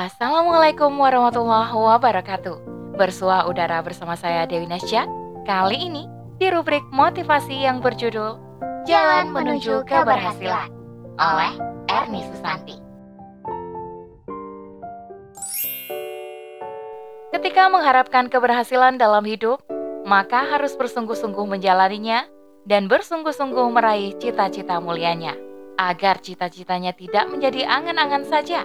Assalamualaikum warahmatullahi wabarakatuh. Bersua udara bersama saya Dewi Nasya. Kali ini di rubrik motivasi yang berjudul Jalan Menuju Keberhasilan oleh Erni Susanti. Ketika mengharapkan keberhasilan dalam hidup, maka harus bersungguh-sungguh menjalaninya dan bersungguh-sungguh meraih cita-cita mulianya agar cita-citanya tidak menjadi angan-angan saja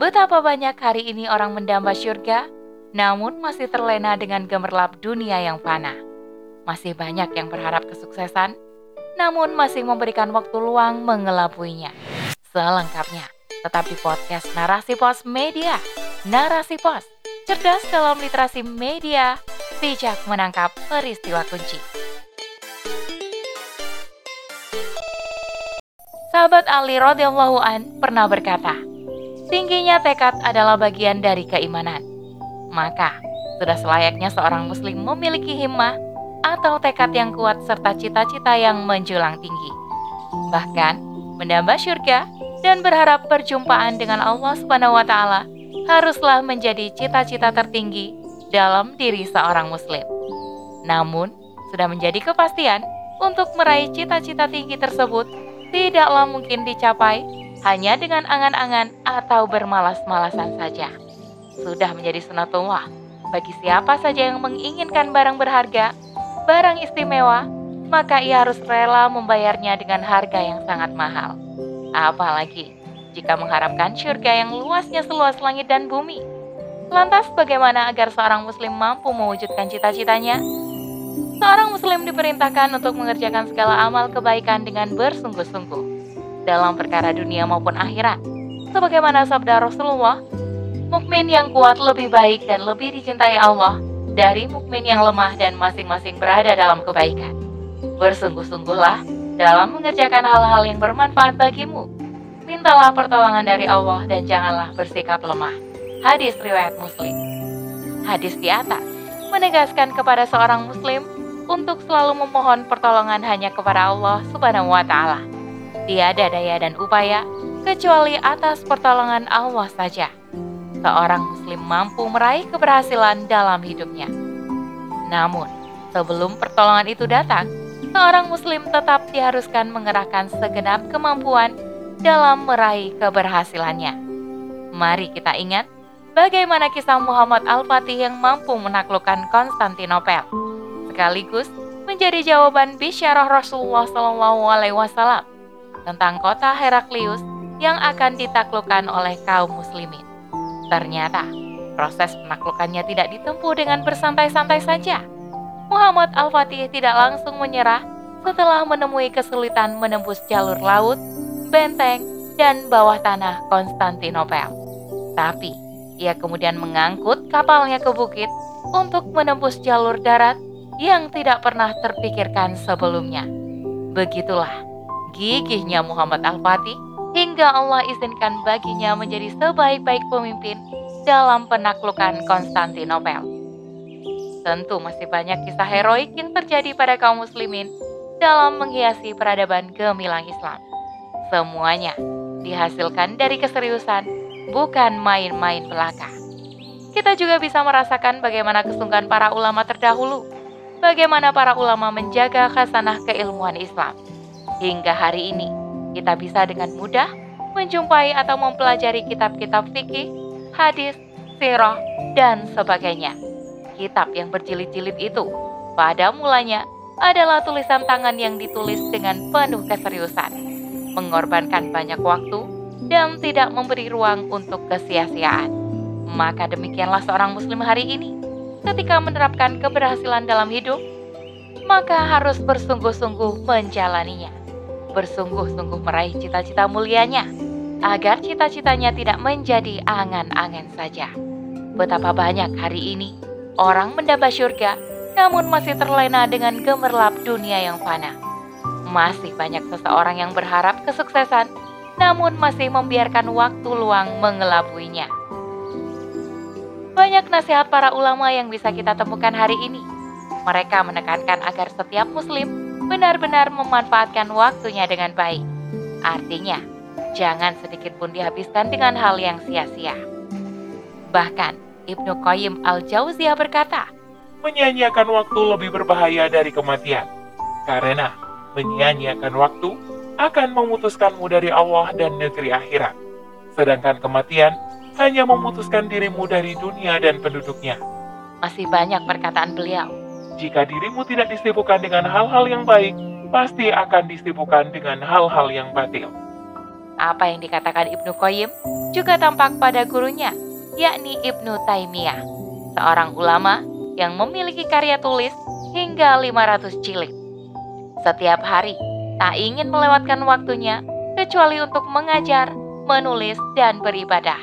Betapa banyak hari ini orang mendamba syurga, namun masih terlena dengan gemerlap dunia yang fana. Masih banyak yang berharap kesuksesan, namun masih memberikan waktu luang mengelabuinya. Selengkapnya, tetap di podcast Narasi Pos Media. Narasi Pos, cerdas dalam literasi media, bijak menangkap peristiwa kunci. Sahabat Ali radhiyallahu an pernah berkata, Tingginya tekad adalah bagian dari keimanan. Maka, sudah selayaknya seorang muslim memiliki himmah atau tekad yang kuat serta cita-cita yang menjulang tinggi. Bahkan, menambah syurga dan berharap perjumpaan dengan Allah Subhanahu wa taala haruslah menjadi cita-cita tertinggi dalam diri seorang muslim. Namun, sudah menjadi kepastian untuk meraih cita-cita tinggi tersebut tidaklah mungkin dicapai hanya dengan angan-angan atau bermalas-malasan saja. Sudah menjadi sunatullah bagi siapa saja yang menginginkan barang berharga, barang istimewa, maka ia harus rela membayarnya dengan harga yang sangat mahal. Apalagi jika mengharapkan surga yang luasnya seluas langit dan bumi. Lantas bagaimana agar seorang muslim mampu mewujudkan cita-citanya? Seorang muslim diperintahkan untuk mengerjakan segala amal kebaikan dengan bersungguh-sungguh dalam perkara dunia maupun akhirat. Sebagaimana sabda Rasulullah, mukmin yang kuat lebih baik dan lebih dicintai Allah dari mukmin yang lemah dan masing-masing berada dalam kebaikan. Bersungguh-sungguhlah dalam mengerjakan hal-hal yang bermanfaat bagimu. Mintalah pertolongan dari Allah dan janganlah bersikap lemah. Hadis riwayat Muslim. Hadis di atas menegaskan kepada seorang muslim untuk selalu memohon pertolongan hanya kepada Allah Subhanahu wa taala Tiada daya dan upaya kecuali atas pertolongan Allah saja. Seorang muslim mampu meraih keberhasilan dalam hidupnya. Namun, sebelum pertolongan itu datang, seorang muslim tetap diharuskan mengerahkan segenap kemampuan dalam meraih keberhasilannya. Mari kita ingat bagaimana kisah Muhammad Al-Fatih yang mampu menaklukkan Konstantinopel, sekaligus menjadi jawaban bisyarah Rasulullah SAW tentang kota Heraklius yang akan ditaklukkan oleh kaum muslimin. Ternyata, proses penaklukannya tidak ditempuh dengan bersantai-santai saja. Muhammad Al-Fatih tidak langsung menyerah setelah menemui kesulitan menembus jalur laut, benteng, dan bawah tanah Konstantinopel. Tapi, ia kemudian mengangkut kapalnya ke bukit untuk menembus jalur darat yang tidak pernah terpikirkan sebelumnya. Begitulah gigihnya Muhammad Al-Fatih hingga Allah izinkan baginya menjadi sebaik-baik pemimpin dalam penaklukan Konstantinopel. Tentu masih banyak kisah heroik yang terjadi pada kaum muslimin dalam menghiasi peradaban gemilang Islam. Semuanya dihasilkan dari keseriusan, bukan main-main belaka. Kita juga bisa merasakan bagaimana kesungguhan para ulama terdahulu, bagaimana para ulama menjaga khasanah keilmuan Islam Hingga hari ini, kita bisa dengan mudah menjumpai atau mempelajari kitab-kitab fikih, hadis, sirah, dan sebagainya. Kitab yang berjilid-jilid itu pada mulanya adalah tulisan tangan yang ditulis dengan penuh keseriusan, mengorbankan banyak waktu, dan tidak memberi ruang untuk kesia-siaan. Maka demikianlah seorang muslim hari ini ketika menerapkan keberhasilan dalam hidup, maka harus bersungguh-sungguh menjalaninya bersungguh-sungguh meraih cita-cita mulianya, agar cita-citanya tidak menjadi angan-angan saja. Betapa banyak hari ini orang mendamba surga, namun masih terlena dengan gemerlap dunia yang fana. Masih banyak seseorang yang berharap kesuksesan, namun masih membiarkan waktu luang mengelabuinya. Banyak nasihat para ulama yang bisa kita temukan hari ini. Mereka menekankan agar setiap muslim benar-benar memanfaatkan waktunya dengan baik. Artinya, jangan sedikit pun dihabiskan dengan hal yang sia-sia. Bahkan, Ibnu Qayyim al-Jauziyah berkata, Menyanyiakan waktu lebih berbahaya dari kematian, karena menyanyiakan waktu akan memutuskanmu dari Allah dan negeri akhirat. Sedangkan kematian hanya memutuskan dirimu dari dunia dan penduduknya. Masih banyak perkataan beliau. Jika dirimu tidak disibukkan dengan hal-hal yang baik, pasti akan disibukkan dengan hal-hal yang batil. Apa yang dikatakan Ibnu Qayyim juga tampak pada gurunya, yakni Ibnu Taimiyah, seorang ulama yang memiliki karya tulis hingga 500 jilid. Setiap hari, tak ingin melewatkan waktunya kecuali untuk mengajar, menulis, dan beribadah.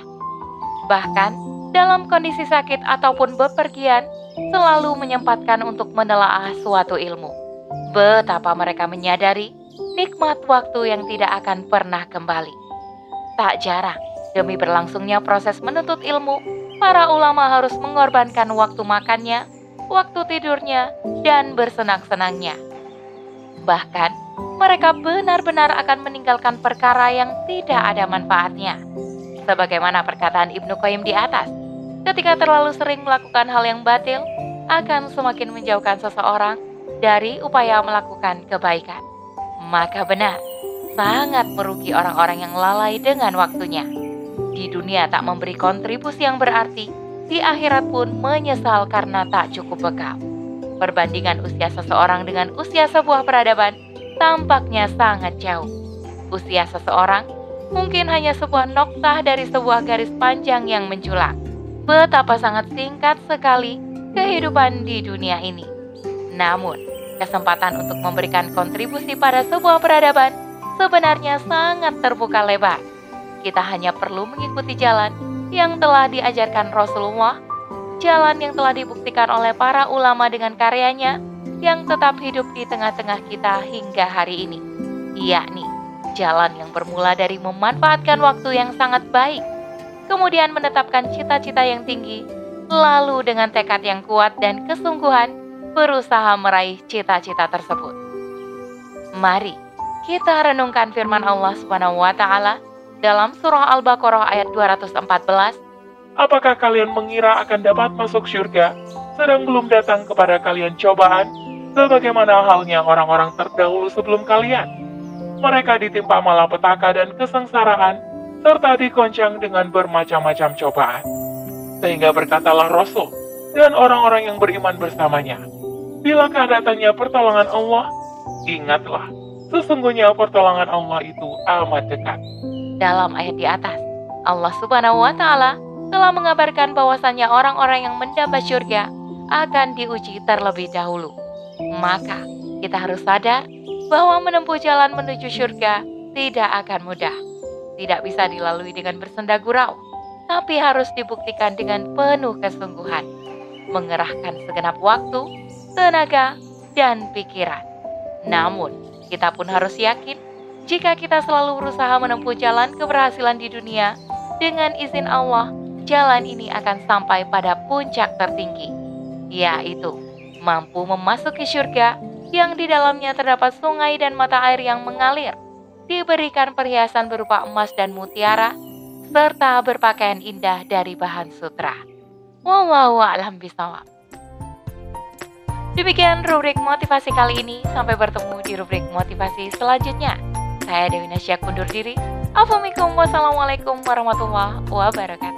Bahkan, dalam kondisi sakit ataupun bepergian, selalu menyempatkan untuk menelaah suatu ilmu. Betapa mereka menyadari nikmat waktu yang tidak akan pernah kembali. Tak jarang, demi berlangsungnya proses menuntut ilmu, para ulama harus mengorbankan waktu makannya, waktu tidurnya, dan bersenang-senangnya. Bahkan, mereka benar-benar akan meninggalkan perkara yang tidak ada manfaatnya. Sebagaimana perkataan Ibnu Qayyim di atas, ketika terlalu sering melakukan hal yang batil, akan semakin menjauhkan seseorang dari upaya melakukan kebaikan. Maka benar, sangat merugi orang-orang yang lalai dengan waktunya. Di dunia tak memberi kontribusi yang berarti, di akhirat pun menyesal karena tak cukup bekal. Perbandingan usia seseorang dengan usia sebuah peradaban tampaknya sangat jauh. Usia seseorang mungkin hanya sebuah noktah dari sebuah garis panjang yang menjulang. Betapa sangat singkat sekali kehidupan di dunia ini. Namun, kesempatan untuk memberikan kontribusi pada sebuah peradaban sebenarnya sangat terbuka lebar. Kita hanya perlu mengikuti jalan yang telah diajarkan Rasulullah, jalan yang telah dibuktikan oleh para ulama dengan karyanya yang tetap hidup di tengah-tengah kita hingga hari ini, yakni jalan yang bermula dari memanfaatkan waktu yang sangat baik, kemudian menetapkan cita-cita yang tinggi lalu dengan tekad yang kuat dan kesungguhan berusaha meraih cita-cita tersebut. Mari kita renungkan firman Allah Subhanahu wa taala dalam surah Al-Baqarah ayat 214. Apakah kalian mengira akan dapat masuk surga sedang belum datang kepada kalian cobaan sebagaimana halnya orang-orang terdahulu sebelum kalian? Mereka ditimpa malapetaka dan kesengsaraan serta dikoncang dengan bermacam-macam cobaan sehingga berkatalah Rasul dan orang-orang yang beriman bersamanya, Bilakah datangnya pertolongan Allah? Ingatlah, sesungguhnya pertolongan Allah itu amat dekat. Dalam ayat di atas, Allah Subhanahu wa Ta'ala telah mengabarkan bahwasannya orang-orang yang mendamba surga akan diuji terlebih dahulu. Maka, kita harus sadar bahwa menempuh jalan menuju surga tidak akan mudah. Tidak bisa dilalui dengan bersenda gurau tapi harus dibuktikan dengan penuh kesungguhan, mengerahkan segenap waktu, tenaga, dan pikiran. Namun, kita pun harus yakin jika kita selalu berusaha menempuh jalan keberhasilan di dunia, dengan izin Allah, jalan ini akan sampai pada puncak tertinggi, yaitu mampu memasuki surga yang di dalamnya terdapat sungai dan mata air yang mengalir, diberikan perhiasan berupa emas dan mutiara, serta berpakaian indah dari bahan sutra. Wallahu a'lam bishawab. Demikian rubrik motivasi kali ini. Sampai bertemu di rubrik motivasi selanjutnya. Saya Dewi Nasya kundur diri. Assalamualaikum warahmatullahi wabarakatuh.